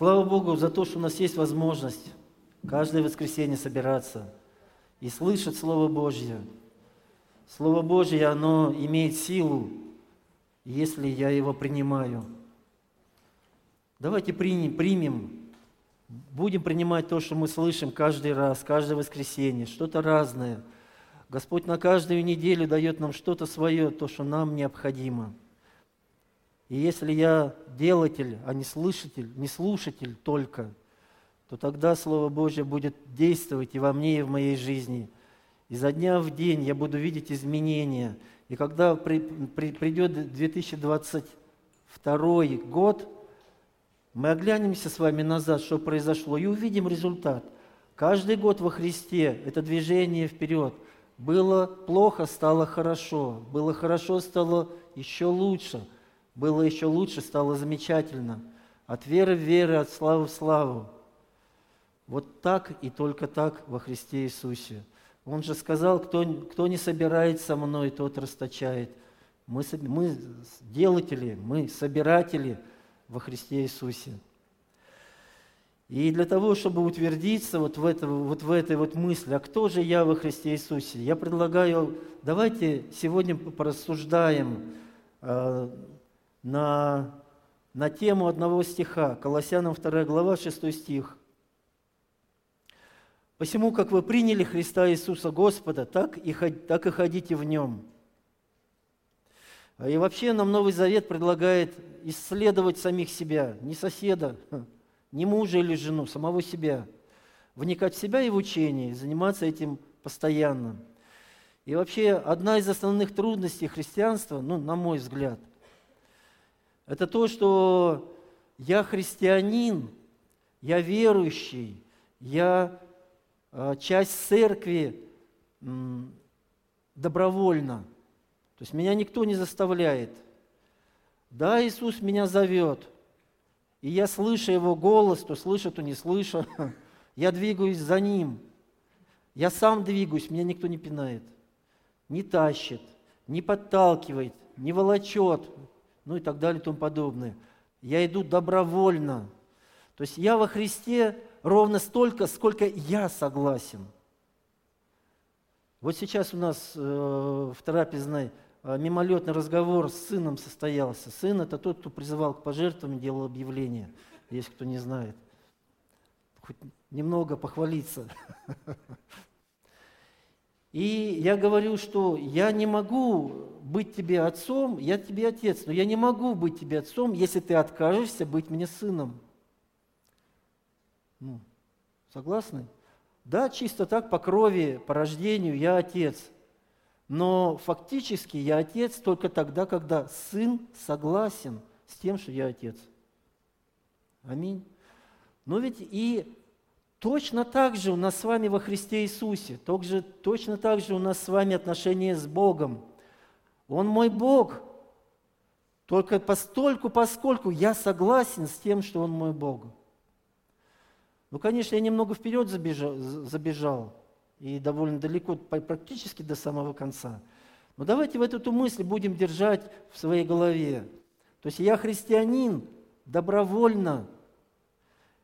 Слава Богу за то, что у нас есть возможность каждое воскресенье собираться и слышать Слово Божье. Слово Божье, оно имеет силу, если я его принимаю. Давайте примем, будем принимать то, что мы слышим каждый раз, каждое воскресенье, что-то разное. Господь на каждую неделю дает нам что-то свое, то, что нам необходимо. И если я делатель, а не слышатель, не слушатель только, то тогда Слово Божье будет действовать и во мне, и в моей жизни. И за дня в день я буду видеть изменения. И когда при, при, придет 2022 год, мы оглянемся с вами назад, что произошло, и увидим результат. Каждый год во Христе – это движение вперед. Было плохо, стало хорошо. Было хорошо, стало еще лучше – было еще лучше, стало замечательно. От веры в веру, от славы в славу. Вот так и только так во Христе Иисусе. Он же сказал, кто, кто не собирает со мной, тот расточает. Мы, мы делатели, мы собиратели во Христе Иисусе. И для того, чтобы утвердиться вот в, это, вот в этой вот мысли, а кто же я во Христе Иисусе, я предлагаю, давайте сегодня порассуждаем э, на, на тему одного стиха, Колоссянам 2 глава, 6 стих. «Посему, как вы приняли Христа Иисуса Господа, так и, так и ходите в Нем». И вообще нам Новый Завет предлагает исследовать самих себя, не соседа, не мужа или жену, самого себя, вникать в себя и в учение, заниматься этим постоянно. И вообще одна из основных трудностей христианства, ну, на мой взгляд, это то, что я христианин, я верующий, я э, часть церкви добровольно. То есть меня никто не заставляет. Да, Иисус меня зовет, и я слышу Его голос, то слышу, то не слышу. Я двигаюсь за Ним. Я сам двигаюсь, меня никто не пинает, не тащит, не подталкивает, не волочет, ну и так далее и тому подобное. Я иду добровольно. То есть я во Христе ровно столько, сколько я согласен. Вот сейчас у нас э, в трапезной э, мимолетный разговор с сыном состоялся. Сын – это тот, кто призывал к пожертвованию, делал объявление, если кто не знает. Хоть немного похвалиться. И я говорю, что я не могу быть тебе отцом, я тебе отец, но я не могу быть тебе отцом, если ты откажешься быть мне сыном. Ну, согласны? Да, чисто так, по крови, по рождению я отец. Но фактически я отец только тогда, когда сын согласен с тем, что я отец. Аминь. Но ведь и Точно так же у нас с вами во Христе Иисусе, также, точно так же у нас с вами отношения с Богом. Он мой Бог, только постольку, поскольку я согласен с тем, что Он мой Бог. Ну, конечно, я немного вперед забежал, забежал и довольно далеко, практически до самого конца. Но давайте в эту мысль будем держать в своей голове. То есть я христианин добровольно,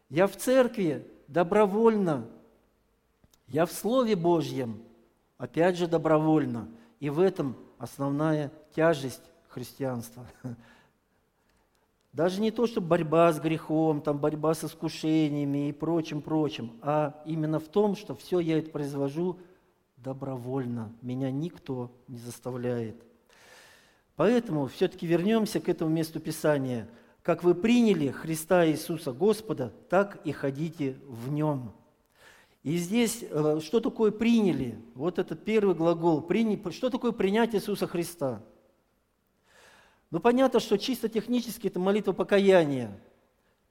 я в церкви добровольно. Я в Слове Божьем, опять же, добровольно. И в этом основная тяжесть христианства. Даже не то, что борьба с грехом, там борьба с искушениями и прочим, прочим, а именно в том, что все я это произвожу добровольно. Меня никто не заставляет. Поэтому все-таки вернемся к этому месту Писания – как вы приняли Христа Иисуса Господа, так и ходите в Нем. И здесь, э, что такое приняли? Вот этот первый глагол. Что такое принять Иисуса Христа? Ну, понятно, что чисто технически это молитва покаяния.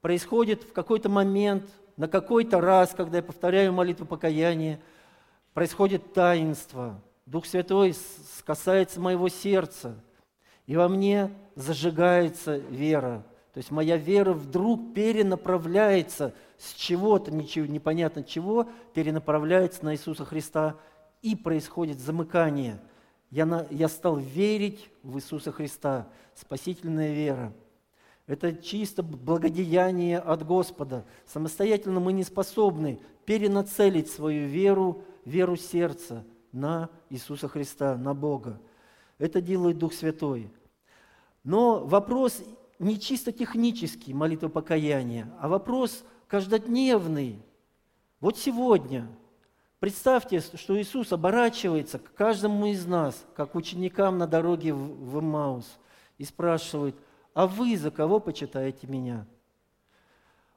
Происходит в какой-то момент, на какой-то раз, когда я повторяю молитву покаяния, происходит таинство. Дух Святой касается моего сердца, и во мне зажигается вера. То есть моя вера вдруг перенаправляется с чего-то, ничего, непонятно чего, перенаправляется на Иисуса Христа, и происходит замыкание. Я, на, я стал верить в Иисуса Христа, спасительная вера. Это чисто благодеяние от Господа. Самостоятельно мы не способны перенацелить свою веру, веру сердца на Иисуса Христа, на Бога. Это делает Дух Святой. Но вопрос не чисто технический, молитва покаяния, а вопрос каждодневный. Вот сегодня представьте, что Иисус оборачивается к каждому из нас, как ученикам на дороге в Маус, и спрашивает, а вы за кого почитаете меня?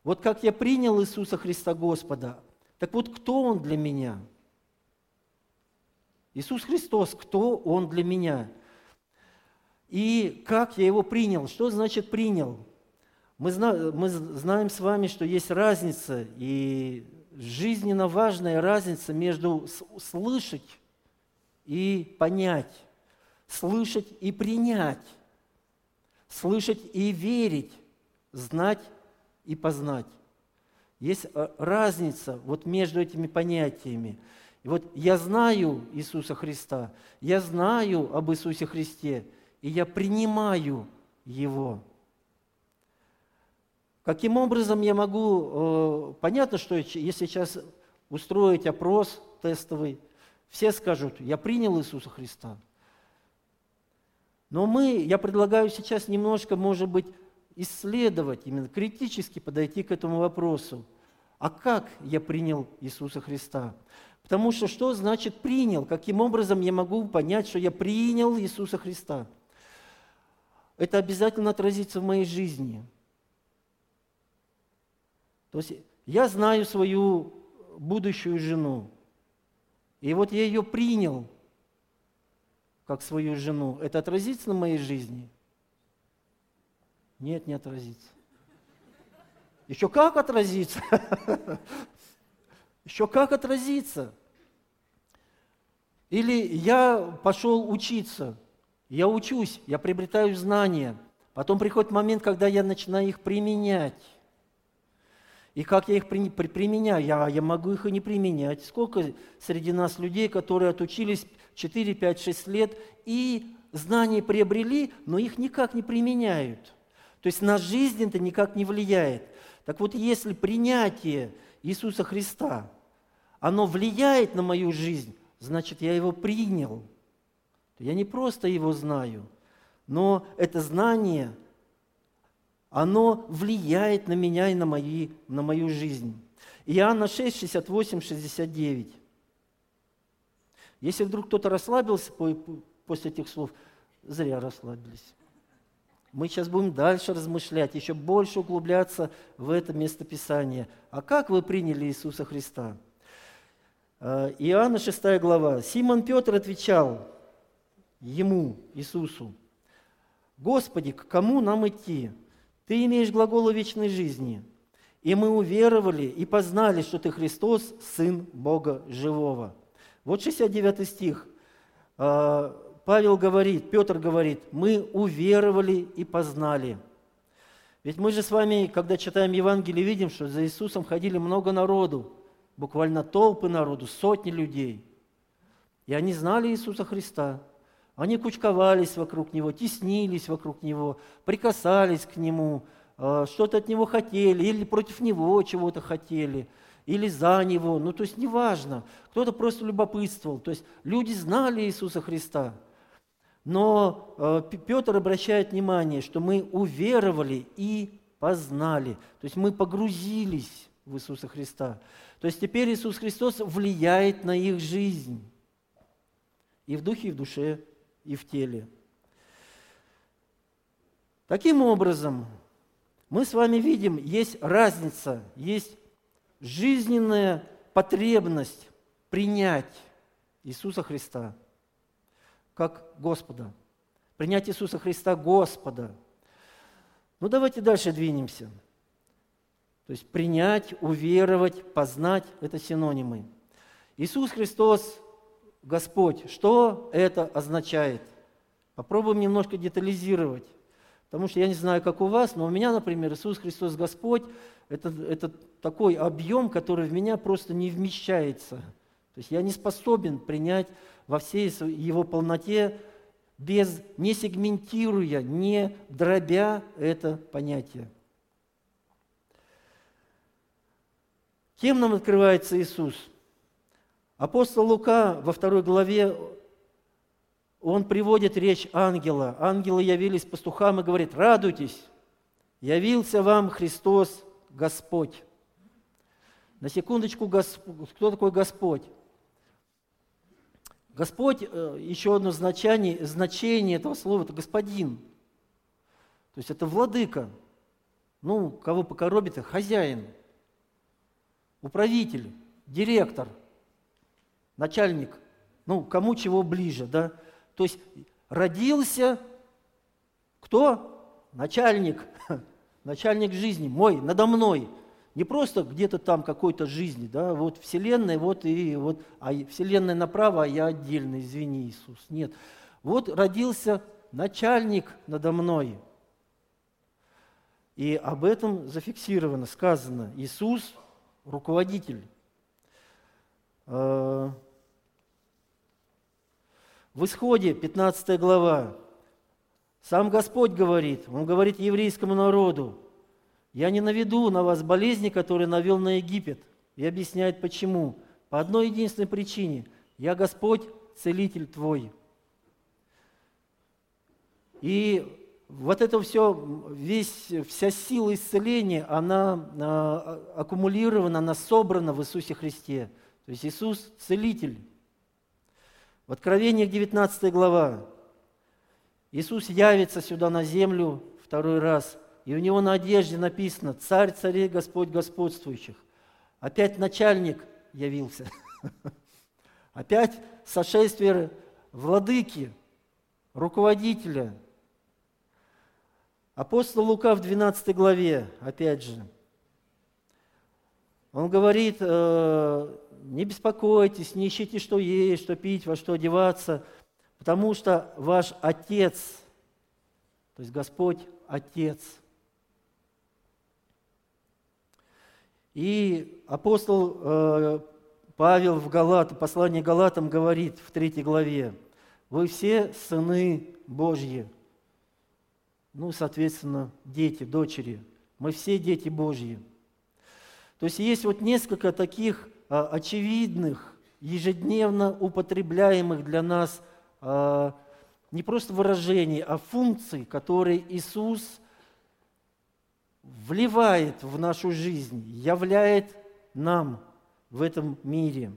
Вот как я принял Иисуса Христа Господа, так вот кто Он для меня? Иисус Христос, кто Он для меня? И как я его принял? Что значит принял? Мы, зна, мы знаем с вами, что есть разница, и жизненно важная разница между слышать и понять, слышать и принять, слышать и верить, знать и познать. Есть э, разница вот между этими понятиями. И вот я знаю Иисуса Христа, я знаю об Иисусе Христе – и я принимаю его. Каким образом я могу... Э, понятно, что если сейчас устроить опрос тестовый, все скажут, я принял Иисуса Христа. Но мы, я предлагаю сейчас немножко, может быть, исследовать, именно критически подойти к этому вопросу. А как я принял Иисуса Христа? Потому что что значит принял? Каким образом я могу понять, что я принял Иисуса Христа? Это обязательно отразится в моей жизни. То есть я знаю свою будущую жену, и вот я ее принял как свою жену. Это отразится на моей жизни? Нет, не отразится. Еще как отразится? Еще как отразится? Или я пошел учиться – я учусь, я приобретаю знания. Потом приходит момент, когда я начинаю их применять. И как я их при, при, применяю? Я, я могу их и не применять. Сколько среди нас людей, которые отучились 4, 5, 6 лет и знания приобрели, но их никак не применяют. То есть на жизнь это никак не влияет. Так вот, если принятие Иисуса Христа, оно влияет на мою жизнь, значит, я его принял – я не просто его знаю, но это знание, оно влияет на меня и на, мои, на мою жизнь. Иоанна 6, 68, 69. Если вдруг кто-то расслабился после этих слов, зря расслабились. Мы сейчас будем дальше размышлять, еще больше углубляться в это местописание. А как вы приняли Иисуса Христа? Э, Иоанна 6 глава. Симон Петр отвечал, Ему, Иисусу, «Господи, к кому нам идти? Ты имеешь глаголы вечной жизни, и мы уверовали и познали, что Ты Христос, Сын Бога Живого». Вот 69 стих. А, Павел говорит, Петр говорит, мы уверовали и познали. Ведь мы же с вами, когда читаем Евангелие, видим, что за Иисусом ходили много народу, буквально толпы народу, сотни людей. И они знали Иисуса Христа – они кучковались вокруг него, теснились вокруг него, прикасались к нему, э, что-то от него хотели, или против него чего-то хотели, или за него. Ну, то есть неважно. Кто-то просто любопытствовал. То есть люди знали Иисуса Христа. Но э, Петр обращает внимание, что мы уверовали и познали. То есть мы погрузились в Иисуса Христа. То есть теперь Иисус Христос влияет на их жизнь. И в духе, и в душе и в теле. Таким образом, мы с вами видим, есть разница, есть жизненная потребность принять Иисуса Христа как Господа. Принять Иисуса Христа Господа. Ну давайте дальше двинемся. То есть принять, уверовать, познать – это синонимы. Иисус Христос Господь. Что это означает? Попробуем немножко детализировать. Потому что я не знаю, как у вас, но у меня, например, Иисус Христос Господь это, это такой объем, который в меня просто не вмещается. То есть я не способен принять во всей его полноте без, не сегментируя, не дробя это понятие. Кем нам открывается Иисус? Апостол Лука во второй главе, он приводит речь ангела. Ангелы явились пастухам и говорит, радуйтесь, явился вам Христос Господь. На секундочку, кто такой Господь? Господь, э, еще одно значение, значение этого слова, это господин. То есть это владыка. Ну, кого покоробит, хозяин, управитель, директор, начальник. Ну, кому чего ближе, да? То есть родился кто? Начальник, начальник жизни, мой, надо мной – не просто где-то там какой-то жизни, да, вот Вселенная, вот и вот, а Вселенная направо, а я отдельно, извини, Иисус. Нет. Вот родился начальник надо мной. И об этом зафиксировано, сказано. Иисус – руководитель. В Исходе, 15 глава, сам Господь говорит, Он говорит еврейскому народу, я не наведу на вас болезни, которые навел на Египет. И объясняет почему. По одной единственной причине. Я Господь, целитель твой. И вот это все, весь, вся сила исцеления, она а, аккумулирована, она собрана в Иисусе Христе. То есть Иисус – целитель. В Откровениях 19 глава Иисус явится сюда на землю второй раз – и у него на одежде написано «Царь царей, Господь господствующих». Опять начальник явился. Опять сошествие владыки, руководителя. Апостол Лука в 12 главе, опять же, он говорит, э, не беспокойтесь, не ищите, что есть, что пить, во что одеваться, потому что ваш Отец, то есть Господь Отец – И апостол э, Павел в Галат, послании Галатам говорит в третьей главе, вы все сыны Божьи. Ну, соответственно, дети, дочери. Мы все дети Божьи. То есть есть вот несколько таких очевидных, ежедневно употребляемых для нас а, не просто выражений, а функций, которые Иисус вливает в нашу жизнь, являет нам в этом мире.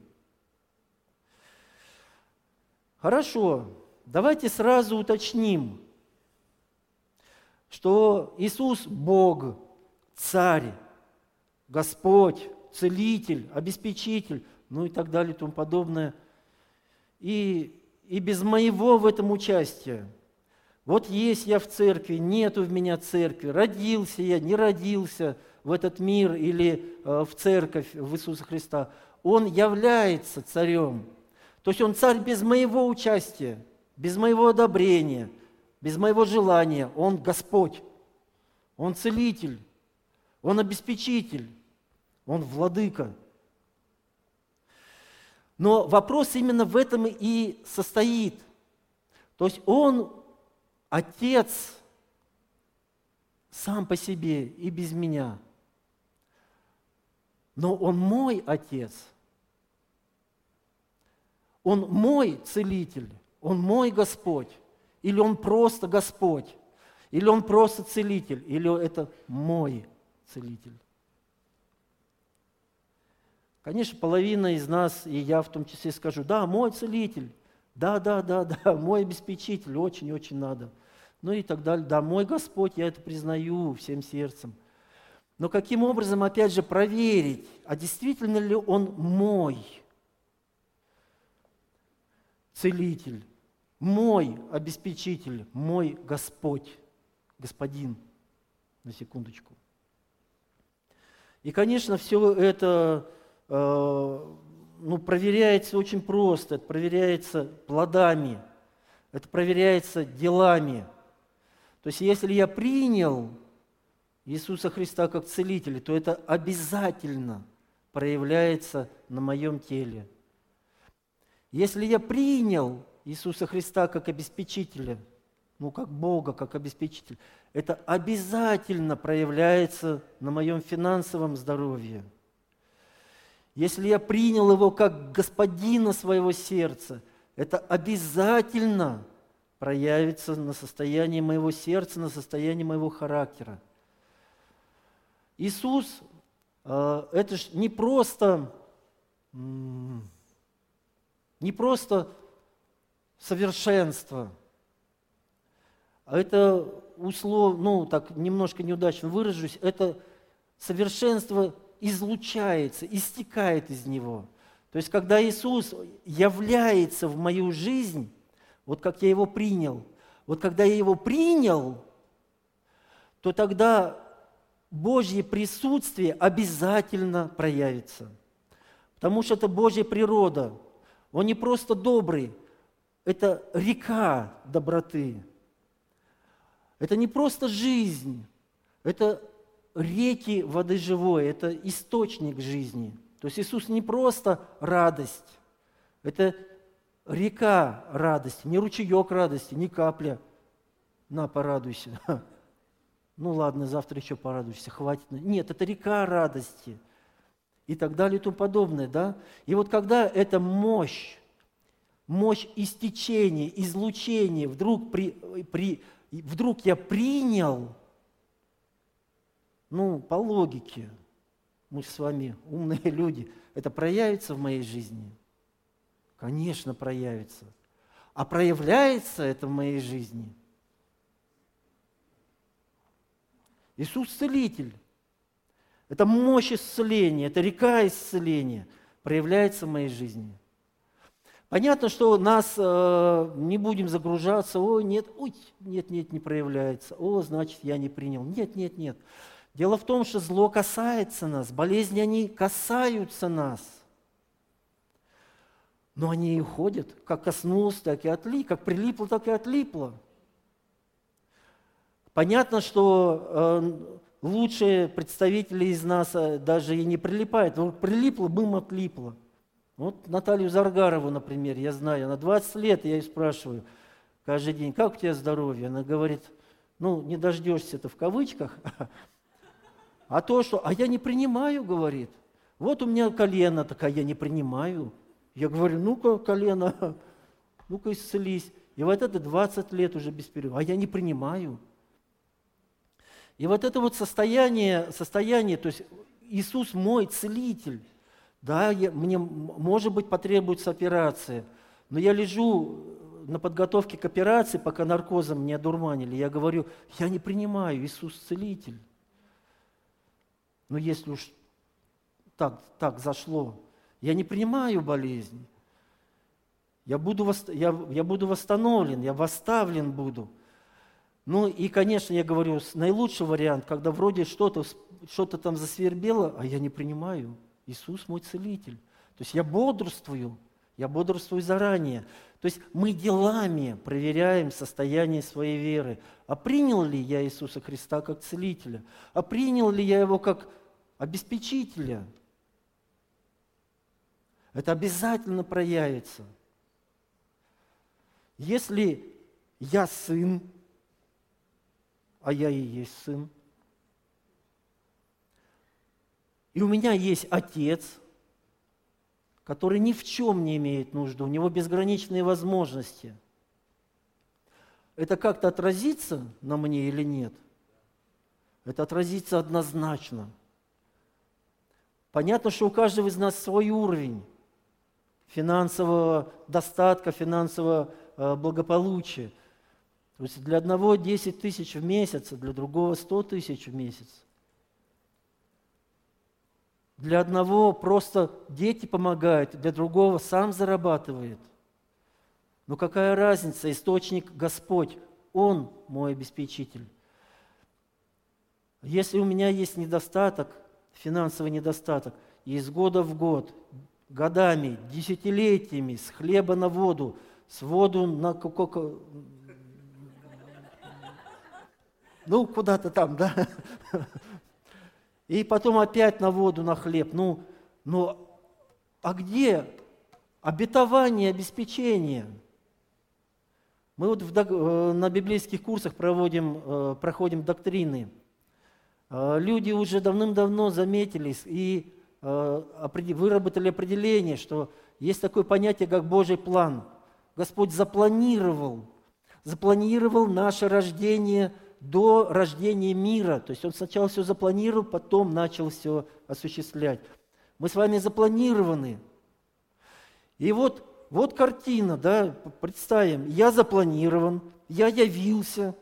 Хорошо, давайте сразу уточним, что Иисус – Бог, Царь, Господь, Целитель, Обеспечитель, ну и так далее и тому подобное. И, и без моего в этом участия – вот есть я в церкви, нету в меня церкви, родился я, не родился в этот мир или э, в церковь в Иисуса Христа. Он является царем. То есть он царь без моего участия, без моего одобрения, без моего желания. Он Господь, Он целитель, Он обеспечитель, Он владыка. Но вопрос именно в этом и состоит. То есть Он Отец сам по себе и без меня. Но Он мой Отец. Он мой целитель. Он мой Господь. Или Он просто Господь. Или Он просто целитель. Или это мой целитель. Конечно, половина из нас, и я в том числе скажу, да, мой целитель, да, да, да, да, мой обеспечитель, очень-очень надо – ну и так далее. Да, мой Господь, я это признаю всем сердцем. Но каким образом, опять же, проверить, а действительно ли Он мой целитель, мой обеспечитель, мой Господь, Господин, на секундочку. И, конечно, все это ну, проверяется очень просто, это проверяется плодами, это проверяется делами – то есть если я принял Иисуса Христа как целителя, то это обязательно проявляется на моем теле. Если я принял Иисуса Христа как обеспечителя, ну как Бога, как обеспечитель, это обязательно проявляется на моем финансовом здоровье. Если я принял Его как господина своего сердца, это обязательно проявится на состоянии моего сердца, на состоянии моего характера. Иисус э, – это же не просто, не просто совершенство, а это услов, ну так немножко неудачно выражусь, это совершенство излучается, истекает из него. То есть, когда Иисус является в мою жизнь, вот как я его принял, вот когда я его принял, то тогда Божье присутствие обязательно проявится. Потому что это Божья природа. Он не просто добрый, это река доброты. Это не просто жизнь, это реки воды живой, это источник жизни. То есть Иисус не просто радость, это река радости, не ручеек радости, не капля. На, порадуйся. Ну ладно, завтра еще порадуйся, хватит. Нет, это река радости. И так далее и тому подобное, да? И вот когда эта мощь, мощь истечения, излучения, вдруг, при, при, вдруг я принял, ну, по логике, мы с вами умные люди, это проявится в моей жизни – Конечно, проявится. А проявляется это в моей жизни. Иисус целитель. Это мощь исцеления, это река исцеления проявляется в моей жизни. Понятно, что нас э, не будем загружаться, о, нет, ой, нет, нет, не проявляется, о, значит, я не принял. Нет, нет, нет. Дело в том, что зло касается нас, болезни, они касаются нас – но они и уходят, как коснулось, так и отли, как прилипло, так и отлипло. Понятно, что э, лучшие представители из нас э, даже и не прилипают. Вот прилипло, бым, отлипло. Вот Наталью Заргарову, например, я знаю, она 20 лет, я ее спрашиваю каждый день, как у тебя здоровье? Она говорит, ну, не дождешься это в кавычках, а то, что, а я не принимаю, говорит. Вот у меня колено такая, я не принимаю. Я говорю, ну-ка, колено, ну-ка исцелись. И вот это 20 лет уже без перерыва. А я не принимаю. И вот это вот состояние, состояние, то есть Иисус мой целитель. Да, я, мне, может быть, потребуется операция, но я лежу на подготовке к операции, пока наркозом не одурманили. Я говорю, я не принимаю, Иисус целитель. Но если уж так, так зашло, я не принимаю болезнь. Я буду, я, я буду восстановлен, я восставлен буду. Ну и, конечно, я говорю, наилучший вариант, когда вроде что-то что там засвербело, а я не принимаю. Иисус мой целитель. То есть я бодрствую, я бодрствую заранее. То есть мы делами проверяем состояние своей веры. А принял ли я Иисуса Христа как целителя? А принял ли я его как обеспечителя? Это обязательно проявится. Если я сын, а я и есть сын, и у меня есть отец, который ни в чем не имеет нужды, у него безграничные возможности, это как-то отразится на мне или нет? Это отразится однозначно. Понятно, что у каждого из нас свой уровень финансового достатка, финансового э, благополучия. То есть для одного 10 тысяч в месяц, а для другого 100 тысяч в месяц. Для одного просто дети помогают, для другого сам зарабатывает. Но какая разница, источник Господь, Он мой обеспечитель. Если у меня есть недостаток, финансовый недостаток, из года в год, годами, десятилетиями, с хлеба на воду, с воду на кока ну, куда-то там, да, и потом опять на воду, на хлеб. Ну, ну а где обетование, обеспечение? Мы вот в, э, на библейских курсах проводим, э, проходим доктрины. Э, люди уже давным-давно заметились и выработали определение, что есть такое понятие, как Божий план. Господь запланировал, запланировал наше рождение до рождения мира. То есть Он сначала все запланировал, потом начал все осуществлять. Мы с вами запланированы. И вот вот картина, да, представим, я запланирован, я явился,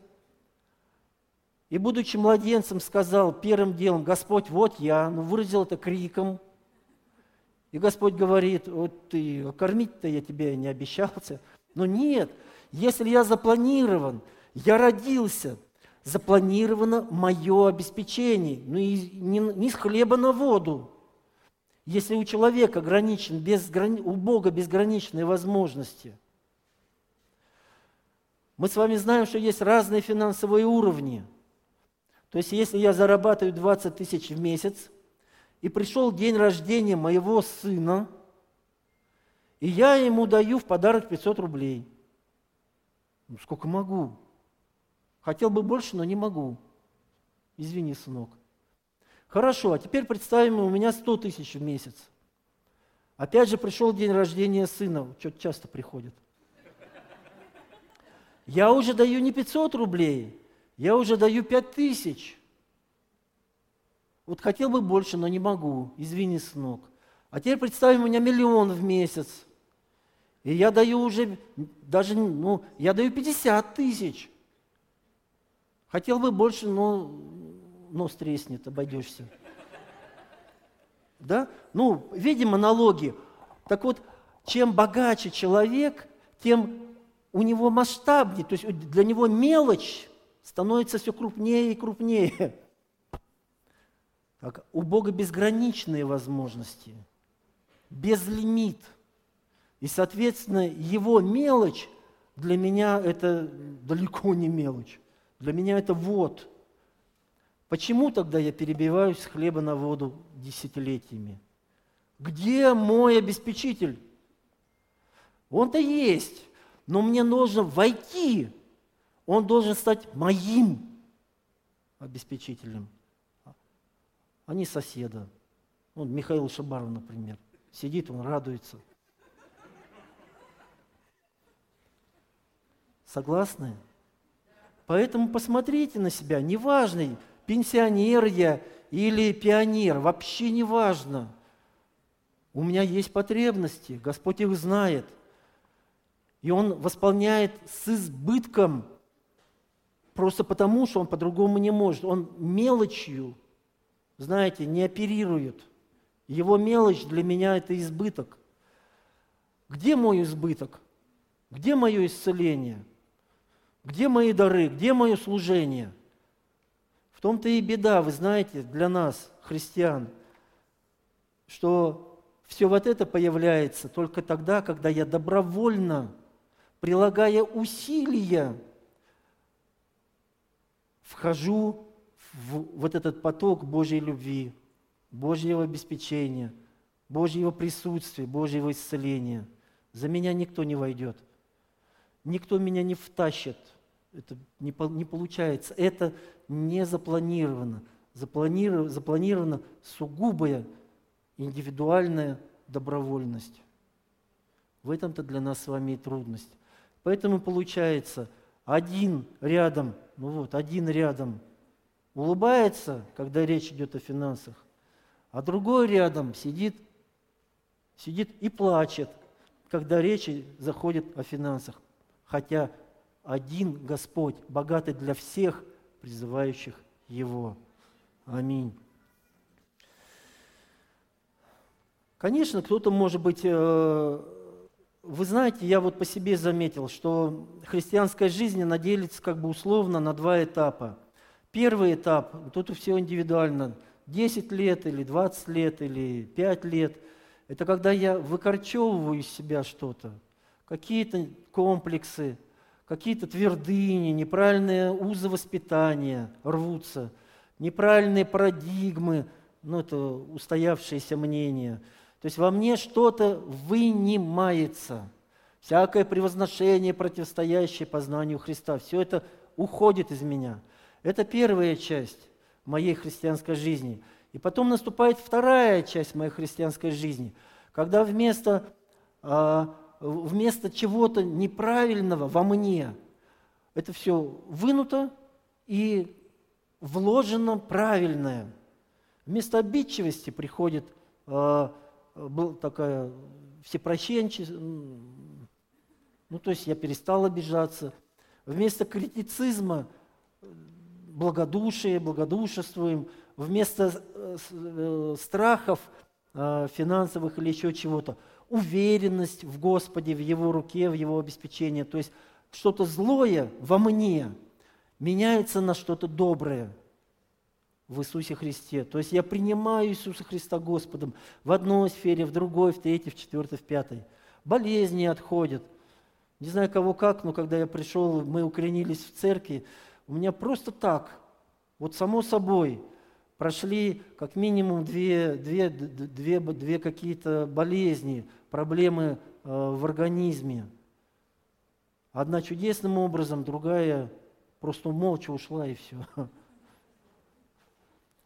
и, будучи младенцем, сказал первым делом, Господь, вот я, ну, выразил это криком. И Господь говорит, вот ты, кормить-то я тебе не обещался. Но нет, если я запланирован, я родился, запланировано мое обеспечение, ну и не, не с хлеба на воду. Если у человека ограничен, безграни... у Бога безграничные возможности, мы с вами знаем, что есть разные финансовые уровни. То есть, если я зарабатываю 20 тысяч в месяц, и пришел день рождения моего сына, и я ему даю в подарок 500 рублей. Ну, сколько могу. Хотел бы больше, но не могу. Извини, сынок. Хорошо, а теперь представим, у меня 100 тысяч в месяц. Опять же пришел день рождения сына, что-то часто приходит. Я уже даю не 500 рублей, я уже даю 5 тысяч. Вот хотел бы больше, но не могу, извини, сынок. А теперь представим, у меня миллион в месяц. И я даю уже, даже, ну, я даю 50 тысяч. Хотел бы больше, но нос треснет, обойдешься. Да? Ну, видим аналогии. Так вот, чем богаче человек, тем у него масштабнее, то есть для него мелочь становится все крупнее и крупнее. Так, у Бога безграничные возможности, безлимит. И, соответственно, его мелочь для меня это далеко не мелочь. Для меня это вот – Почему тогда я перебиваюсь с хлеба на воду десятилетиями? Где мой обеспечитель? Он-то есть, но мне нужно войти. Он должен стать моим обеспечителем, а не соседа. Вот Михаил Шабаров, например, сидит, он радуется. Согласны? Поэтому посмотрите на себя, неважно, пенсионер я или пионер, вообще не важно. У меня есть потребности, Господь их знает. И Он восполняет с избытком, просто потому, что Он по-другому не может. Он мелочью, знаете, не оперирует. Его мелочь для меня – это избыток. Где мой избыток? Где мое исцеление? Где мои дары? Где мое служение – в том-то и беда, вы знаете, для нас, христиан, что все вот это появляется только тогда, когда я добровольно, прилагая усилия, вхожу в вот этот поток Божьей любви, Божьего обеспечения, Божьего присутствия, Божьего исцеления. За меня никто не войдет. Никто меня не втащит – это не, не получается. Это не запланировано. Запланировано, запланирована сугубая индивидуальная добровольность. В этом-то для нас с вами и трудность. Поэтому получается, один рядом, ну вот, один рядом улыбается, когда речь идет о финансах, а другой рядом сидит, сидит и плачет, когда речь заходит о финансах. Хотя один Господь, богатый для всех, призывающих Его. Аминь. Конечно, кто-то, может быть, э, вы знаете, я вот по себе заметил, что христианская жизнь, она делится как бы условно на два этапа. Первый этап, тут все индивидуально, 10 лет или 20 лет или 5 лет, это когда я выкорчевываю из себя что-то, какие-то комплексы, какие-то твердыни, неправильные узы воспитания рвутся, неправильные парадигмы, ну это устоявшееся мнение. То есть во мне что-то вынимается. всякое превозношение, противостоящее познанию Христа, все это уходит из меня. Это первая часть моей христианской жизни. И потом наступает вторая часть моей христианской жизни, когда вместо, а, вместо чего-то неправильного во мне это все вынуто и вложено правильное. Вместо обидчивости приходит э, был такая всепрощенчество, ну то есть я перестал обижаться. Вместо критицизма благодушие, благодушествуем. Вместо э, э, страхов э, финансовых или еще чего-то, уверенность в Господе, в Его руке, в Его обеспечении. То есть что-то злое во мне меняется на что-то доброе в Иисусе Христе. То есть я принимаю Иисуса Христа Господом в одной сфере, в другой, в третьей, в четвертой, в пятой. Болезни отходят. Не знаю кого как, но когда я пришел, мы укоренились в церкви, у меня просто так, вот само собой, прошли как минимум две, две, две, две какие-то болезни, проблемы э, в организме. Одна чудесным образом, другая просто молча ушла и все.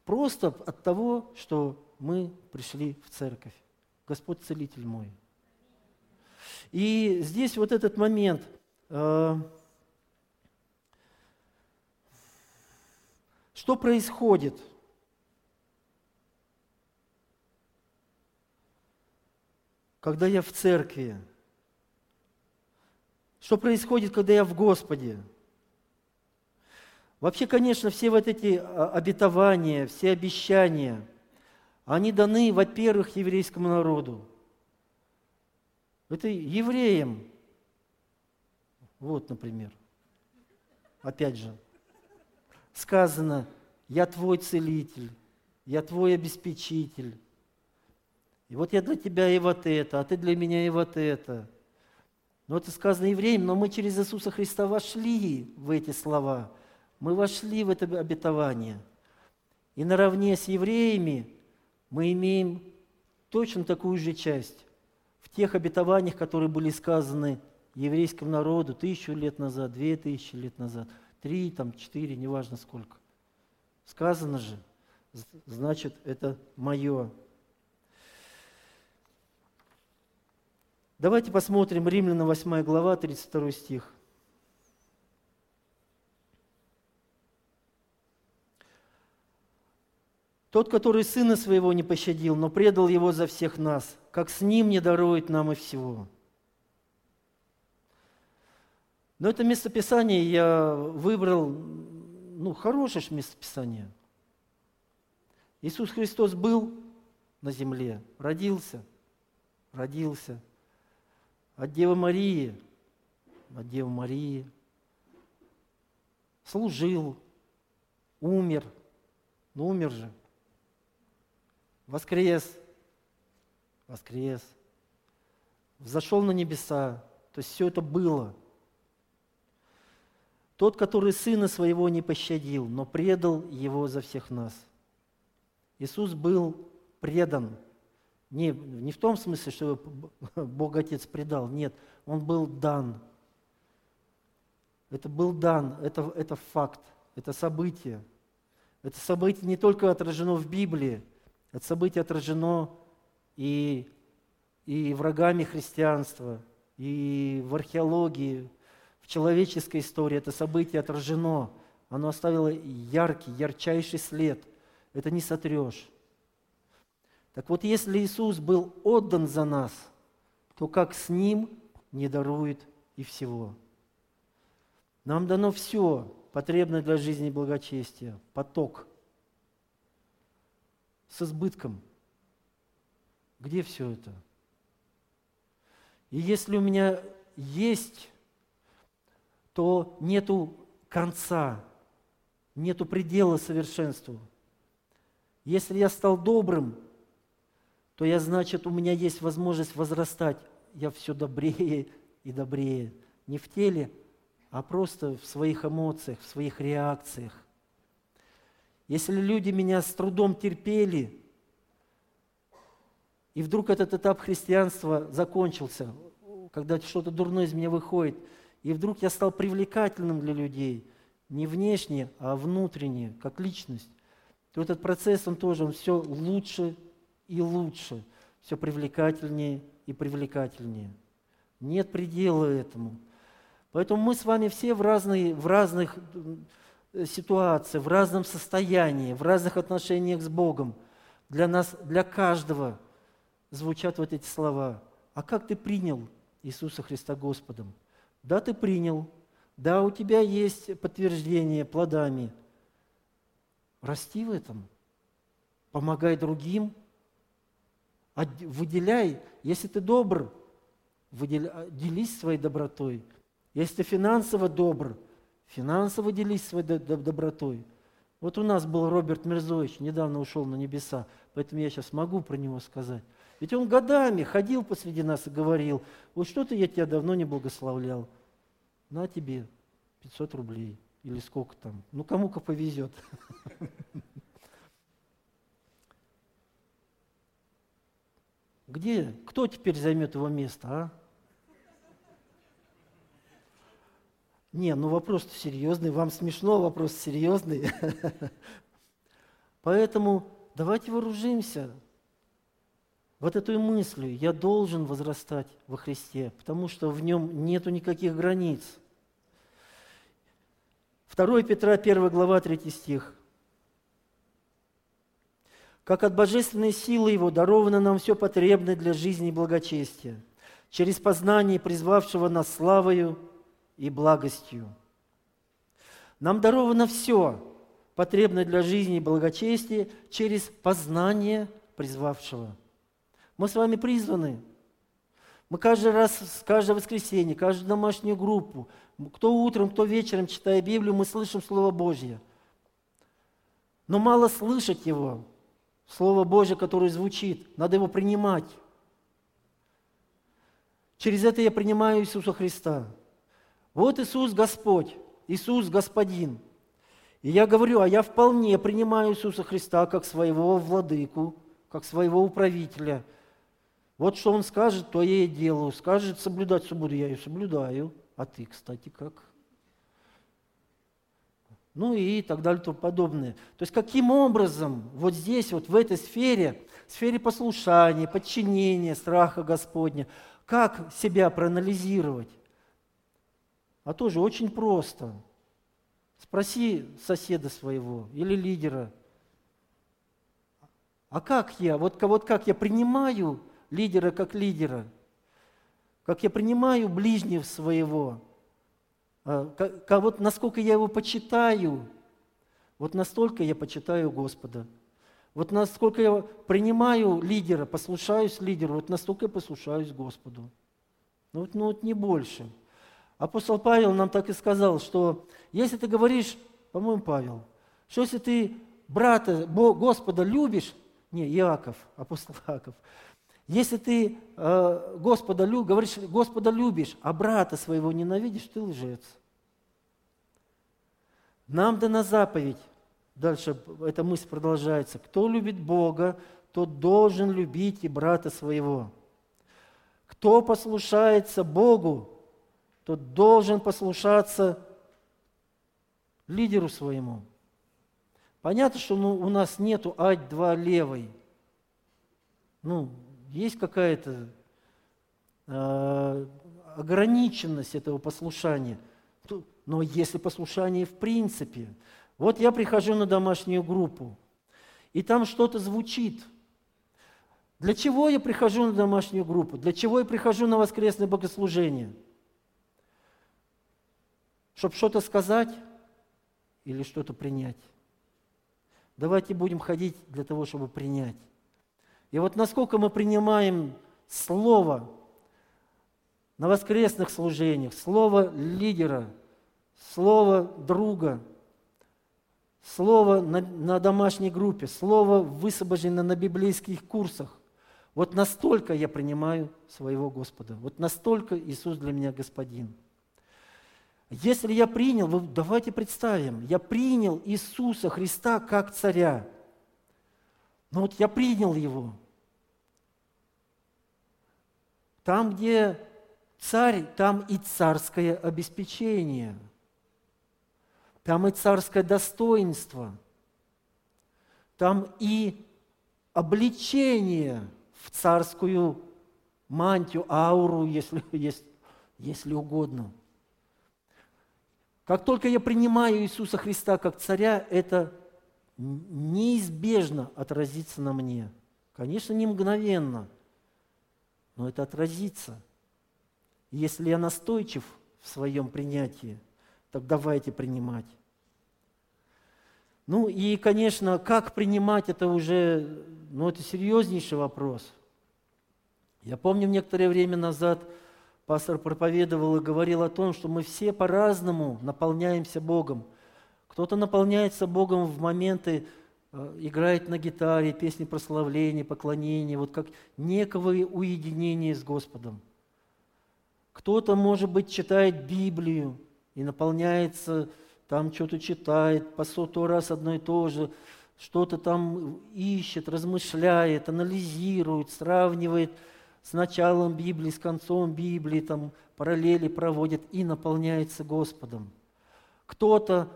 Просто от того, что мы пришли в церковь. Господь целитель мой. И здесь вот этот момент. Э, что происходит? Когда я в церкви? Что происходит, когда я в Господе? Вообще, конечно, все вот эти а, обетования, все обещания, они даны, во-первых, еврейскому народу. Это евреям. Вот, например. Опять же, сказано, я твой целитель, я твой обеспечитель. И вот я для тебя и вот это, а ты для меня и вот это. Но это сказано евреям, но мы через Иисуса Христа вошли в эти слова – мы вошли в это обетование. И наравне с евреями мы имеем точно такую же часть в тех обетованиях, которые были сказаны еврейскому народу тысячу лет назад, две тысячи лет назад, три, там, четыре, неважно сколько. Сказано же, значит, это мое. Давайте посмотрим Римляна 8 глава, 32 стих. Тот, который Сына Своего не пощадил, но предал Его за всех нас, как с Ним не дарует нам и всего. Но это местописание я выбрал, ну, хорошее местописание. Иисус Христос был на земле, родился, родился от Девы Марии, от Девы Марии, служил, умер, ну умер же – воскрес, воскрес, взошел на небеса. То есть все это было. Тот, который Сына Своего не пощадил, но предал Его за всех нас. Иисус был предан. Не, не в том смысле, что Бог Отец предал, нет, Он был дан. Это был дан, это, это факт, это событие. Это событие не только отражено в Библии, это событие отражено и, и врагами христианства, и в археологии, в человеческой истории это событие отражено. Оно оставило яркий, ярчайший след. Это не сотрешь. Так вот, если Иисус был отдан за нас, то как с Ним не дарует и всего. Нам дано все, потребное для жизни и благочестия, поток – с избытком. Где все это? И если у меня есть, то нету конца, нету предела совершенству. Если я стал добрым, то я, значит, у меня есть возможность возрастать. Я все добрее и добрее. Не в теле, а просто в своих эмоциях, в своих реакциях. Если люди меня с трудом терпели, и вдруг этот этап христианства закончился, когда что-то дурное из меня выходит, и вдруг я стал привлекательным для людей, не внешне, а внутренне, как личность, то этот процесс, он тоже, он все лучше и лучше, все привлекательнее и привлекательнее. Нет предела этому. Поэтому мы с вами все в, разные, в разных э, ситуациях, в разном состоянии, в разных отношениях с Богом. Для нас, для каждого звучат вот эти слова. А как ты принял Иисуса Христа Господом? Да, ты принял. Да, у тебя есть подтверждение плодами. Расти в этом. Помогай другим. Выделяй. Если ты добр, выделяй, делись своей добротой. Если ты финансово добр, финансово делись своей добротой. Вот у нас был Роберт Мирзович, недавно ушел на небеса, поэтому я сейчас могу про него сказать. Ведь он годами ходил посреди нас и говорил, вот что-то я тебя давно не благословлял. На тебе 500 рублей или сколько там. Ну, кому-ка повезет. Где? Кто теперь займет его место, а? Не, ну вопрос серьезный, вам смешно, вопрос серьезный. Поэтому давайте вооружимся вот этой мыслью, я должен возрастать во Христе, потому что в нем нету никаких границ. 2 Петра, 1 глава, 3 стих. «Как от божественной силы Его даровано нам все потребное для жизни и благочестия, через познание призвавшего нас славою и благостью. Нам даровано все, потребное для жизни и благочестия, через познание призвавшего. Мы с вами призваны. Мы каждый раз, каждое воскресенье, каждую домашнюю группу, кто утром, кто вечером, читая Библию, мы слышим Слово Божье. Но мало слышать его, Слово Божье, которое звучит, надо его принимать. Через это я принимаю Иисуса Христа. Вот Иисус Господь, Иисус Господин. И я говорю, а я вполне принимаю Иисуса Христа как своего владыку, как своего управителя. Вот что Он скажет, то я и делаю. Скажет соблюдать субботу, я ее соблюдаю. А ты, кстати, как? Ну и так далее и тому подобное. То есть каким образом вот здесь, вот в этой сфере, сфере послушания, подчинения, страха Господня, как себя проанализировать? А тоже очень просто. Спроси соседа своего или лидера, а как я, вот, вот как я принимаю лидера как лидера, как я принимаю ближнего своего, как, как, вот насколько я его почитаю, вот настолько я почитаю Господа. Вот насколько я принимаю лидера, послушаюсь лидеру, вот настолько я послушаюсь Господу. Ну вот, ну вот не больше – Апостол Павел нам так и сказал, что если ты говоришь, по-моему, Павел, что если ты брата Господа любишь, не, Иаков, апостол Иаков, если ты э, Господа любишь, говоришь, Господа любишь, а брата своего ненавидишь, ты лжец. Нам дана заповедь, дальше эта мысль продолжается, кто любит Бога, тот должен любить и брата своего. Кто послушается Богу, тот должен послушаться лидеру своему. Понятно, что ну, у нас нету ать-два левой. Ну, есть какая-то э, ограниченность этого послушания. Но если послушание в принципе. Вот я прихожу на домашнюю группу, и там что-то звучит. Для чего я прихожу на домашнюю группу? Для чего я прихожу на воскресное богослужение? – чтобы что-то сказать или что-то принять. Давайте будем ходить для того, чтобы принять. И вот насколько мы принимаем Слово на воскресных служениях, Слово лидера, Слово друга, Слово на, на домашней группе, Слово высвобождено на библейских курсах, вот настолько я принимаю своего Господа. Вот настолько Иисус для меня Господин – если я принял, вы давайте представим, я принял Иисуса Христа как царя. Ну вот я принял его. Там, где Царь, там и царское обеспечение, там и царское достоинство, там и обличение в царскую мантию, ауру, если, если, если угодно. Как только я принимаю Иисуса Христа как царя, это неизбежно отразится на мне. Конечно, не мгновенно, но это отразится. если я настойчив в своем принятии, так давайте принимать. Ну и, конечно, как принимать, это уже, ну это серьезнейший вопрос. Я помню, некоторое время назад пастор проповедовал и говорил о том, что мы все по-разному наполняемся Богом. Кто-то наполняется Богом в моменты, э, играет на гитаре, песни прославления, поклонения, вот как некого уединения с Господом. Кто-то, может быть, читает Библию и наполняется, там что-то читает, по соту раз одно и то же, что-то там ищет, размышляет, анализирует, сравнивает с началом Библии, с концом Библии, там параллели проводит и наполняется Господом. Кто-то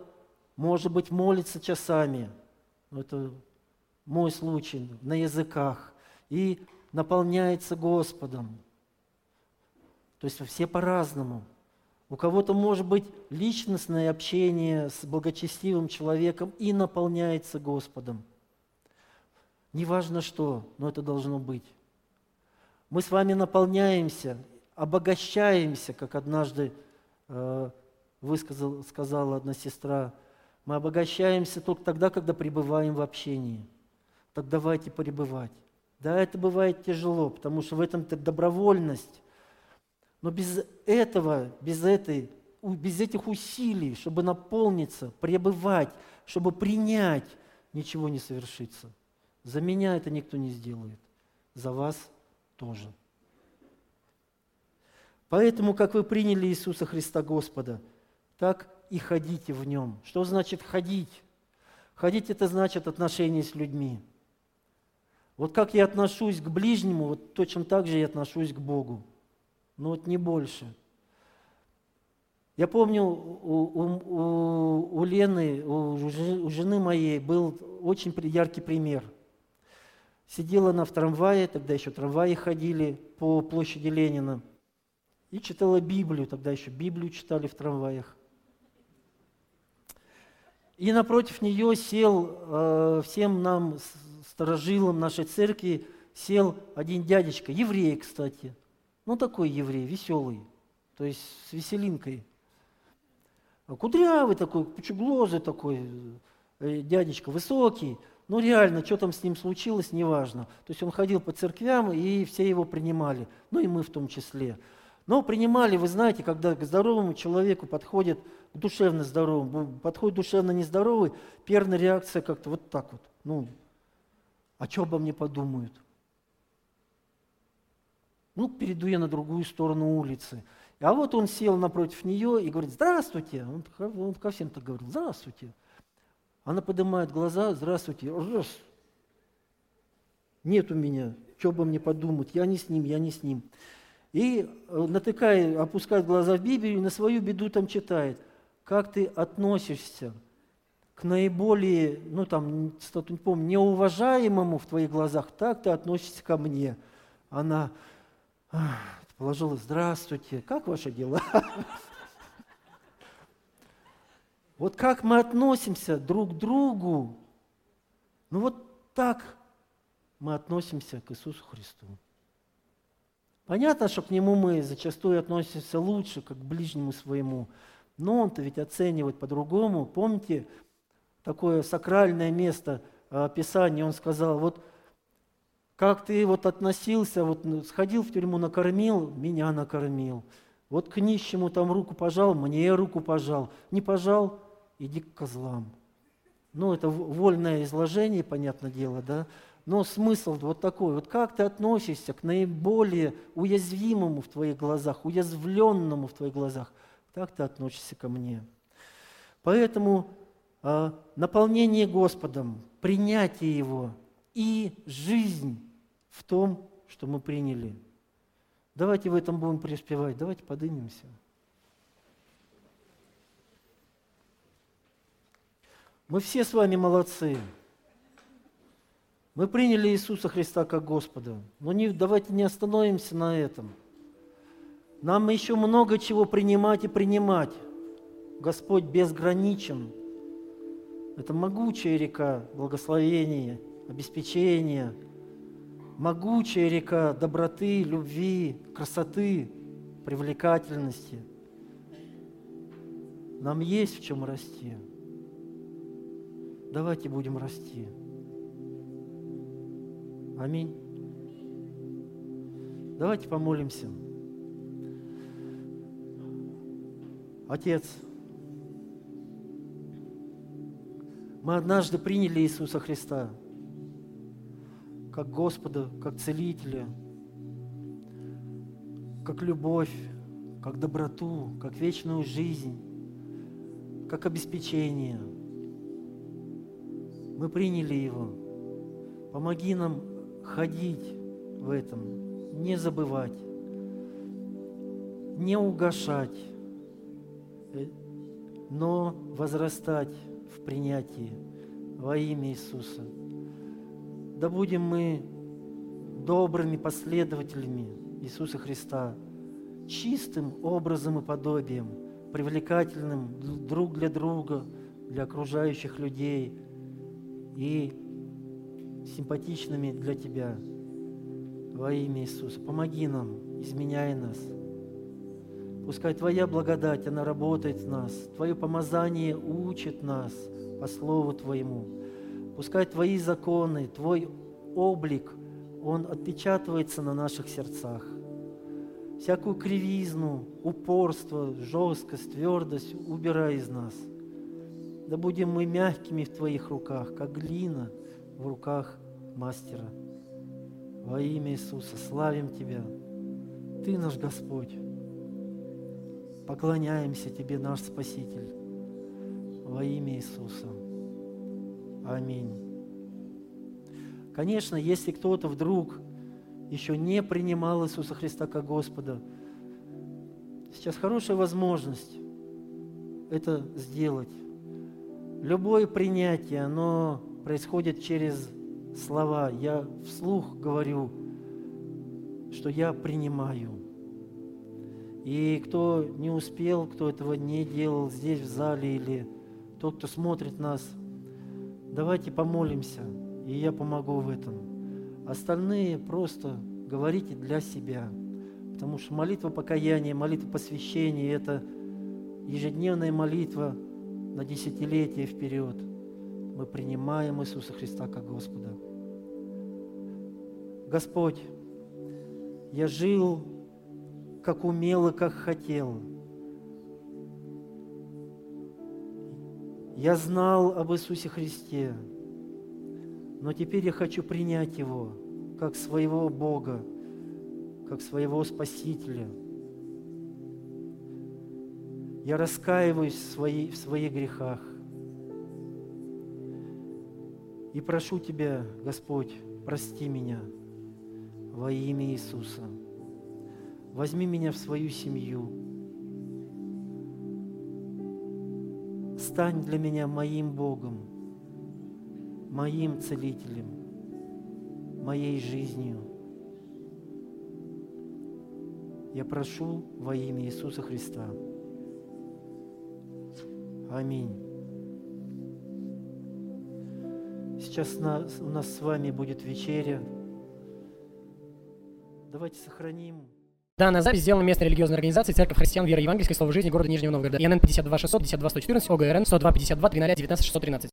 может быть, молится часами, это мой случай, на языках, и наполняется Господом. То есть все по-разному. У кого-то может быть личностное общение с благочестивым человеком и наполняется Господом. Неважно что, но это должно быть. Мы с вами наполняемся, обогащаемся, как однажды э, высказал, сказала одна сестра, мы обогащаемся только тогда, когда пребываем в общении. Так давайте пребывать. Да, это бывает тяжело, потому что в этом-то добровольность. Но без этого, без, этой, без этих усилий, чтобы наполниться, пребывать, чтобы принять, ничего не совершится. За меня это никто не сделает. За вас тоже. Поэтому, как вы приняли Иисуса Христа Господа, так и ходите в нем. Что значит ходить? Ходить – это значит отношения с людьми. Вот как я отношусь к ближнему, вот точно так же я отношусь к Богу. Но вот не больше. Я помню, у, у, у Лены, у, у жены моей был очень яркий пример. Сидела она в трамвае, тогда еще трамваи ходили по площади Ленина, и читала Библию, тогда еще Библию читали в трамваях. И напротив нее сел э, всем нам, сторожилам нашей церкви, сел один дядечка, еврей, кстати. Ну, такой еврей, веселый, то есть с веселинкой. Кудрявый такой, пучеглазый такой, э, дядечка, высокий. Ну, реально, что там с ним случилось, неважно. То есть он ходил по церквям, и все его принимали, ну и мы в том числе. Но принимали, вы знаете, когда к здоровому человеку подходит, к душевно здоровому, подходит душевно нездоровый, первая реакция как-то вот так вот. Ну, а что обо мне подумают? Ну, перейду я на другую сторону улицы. А вот он сел напротив нее и говорит, здравствуйте. Он, он ко всем так говорил, здравствуйте. Она поднимает глаза, здравствуйте. Раз. Нет у меня, что обо мне подумать, я не с ним, я не с ним. И э, натыкая, опускает глаза в Библию и на свою беду там читает. Как ты относишься к наиболее, ну там, не помню, неуважаемому в твоих глазах, так ты относишься ко мне. Она положила, здравствуйте, как ваши дела? Вот как мы относимся друг к другу, ну вот так мы относимся к Иисусу Христу. Понятно, что к нему мы зачастую относимся лучше, как к ближнему своему, но он-то ведь оценивает по-другому. Помните такое сакральное место а, Писания, он сказал, вот как ты вот относился, вот сходил в тюрьму, накормил, меня накормил. Вот к нищему там руку пожал, мне руку пожал. Не пожал, иди к козлам. Ну, это вольное изложение, понятное дело, да. Но смысл вот такой, вот как ты относишься к наиболее уязвимому в твоих глазах, уязвленному в твоих глазах, так ты относишься ко мне. Поэтому э, наполнение Господом, принятие Его и жизнь в том, что мы приняли. Давайте в этом будем преуспевать, давайте поднимемся. Мы все с вами молодцы. Мы приняли Иисуса Христа как Господа. Но не, давайте не остановимся на этом. Нам еще много чего принимать и принимать. Господь безграничен. Это могучая река благословения, обеспечения, могучая река доброты, любви, красоты, привлекательности. Нам есть в чем расти. Давайте будем расти. Аминь. Давайте помолимся. Отец, мы однажды приняли Иисуса Христа как Господа, как Целителя, как любовь, как доброту, как вечную жизнь, как обеспечение. Мы приняли Его. Помоги нам ходить в этом, не забывать, не угошать, э, но возрастать в принятии во имя Иисуса. Да будем мы добрыми последователями Иисуса Христа, чистым образом и подобием, привлекательным друг для друга, для окружающих людей и симпатичными для Тебя во имя Иисуса. Помоги нам, изменяй нас. Пускай Твоя благодать, она работает в нас. Твое помазание учит нас по Слову Твоему. Пускай Твои законы, Твой облик, он отпечатывается на наших сердцах. Всякую кривизну, упорство, жесткость, твердость убирай из нас. Да будем мы мягкими в Твоих руках, как глина в руках мастера. Во имя Иисуса славим Тебя. Ты наш Господь. Поклоняемся Тебе, наш Спаситель. Во имя Иисуса. Аминь. Конечно, если кто-то вдруг еще не принимал Иисуса Христа как Господа, сейчас хорошая возможность это сделать. Любое принятие, оно происходит через слова. Я вслух говорю, что я принимаю. И кто не успел, кто этого не делал здесь в зале или тот, кто смотрит нас, давайте помолимся, и я помогу в этом. Остальные просто говорите для себя, потому что молитва покаяния, молитва посвящения – это ежедневная молитва на десятилетия вперед. Мы принимаем Иисуса Христа как Господа. Господь, я жил, как умел и как хотел. Я знал об Иисусе Христе, но теперь я хочу принять Его как своего Бога, как своего Спасителя. Я раскаиваюсь в, своей, в своих грехах. И прошу Тебя, Господь, прости меня – во имя Иисуса. Возьми меня в свою семью. Стань для меня моим Богом, моим целителем, моей жизнью. Я прошу во имя Иисуса Христа. Аминь. Сейчас у нас с вами будет вечеря. Давайте сохраним. Данная запись сделана местной религиозной организацией Церковь Христиан Веры Евангельской Слова Жизни города Нижнего Новгорода. ИНН 52 600 52 114 ОГРН 102 52 300 19 613.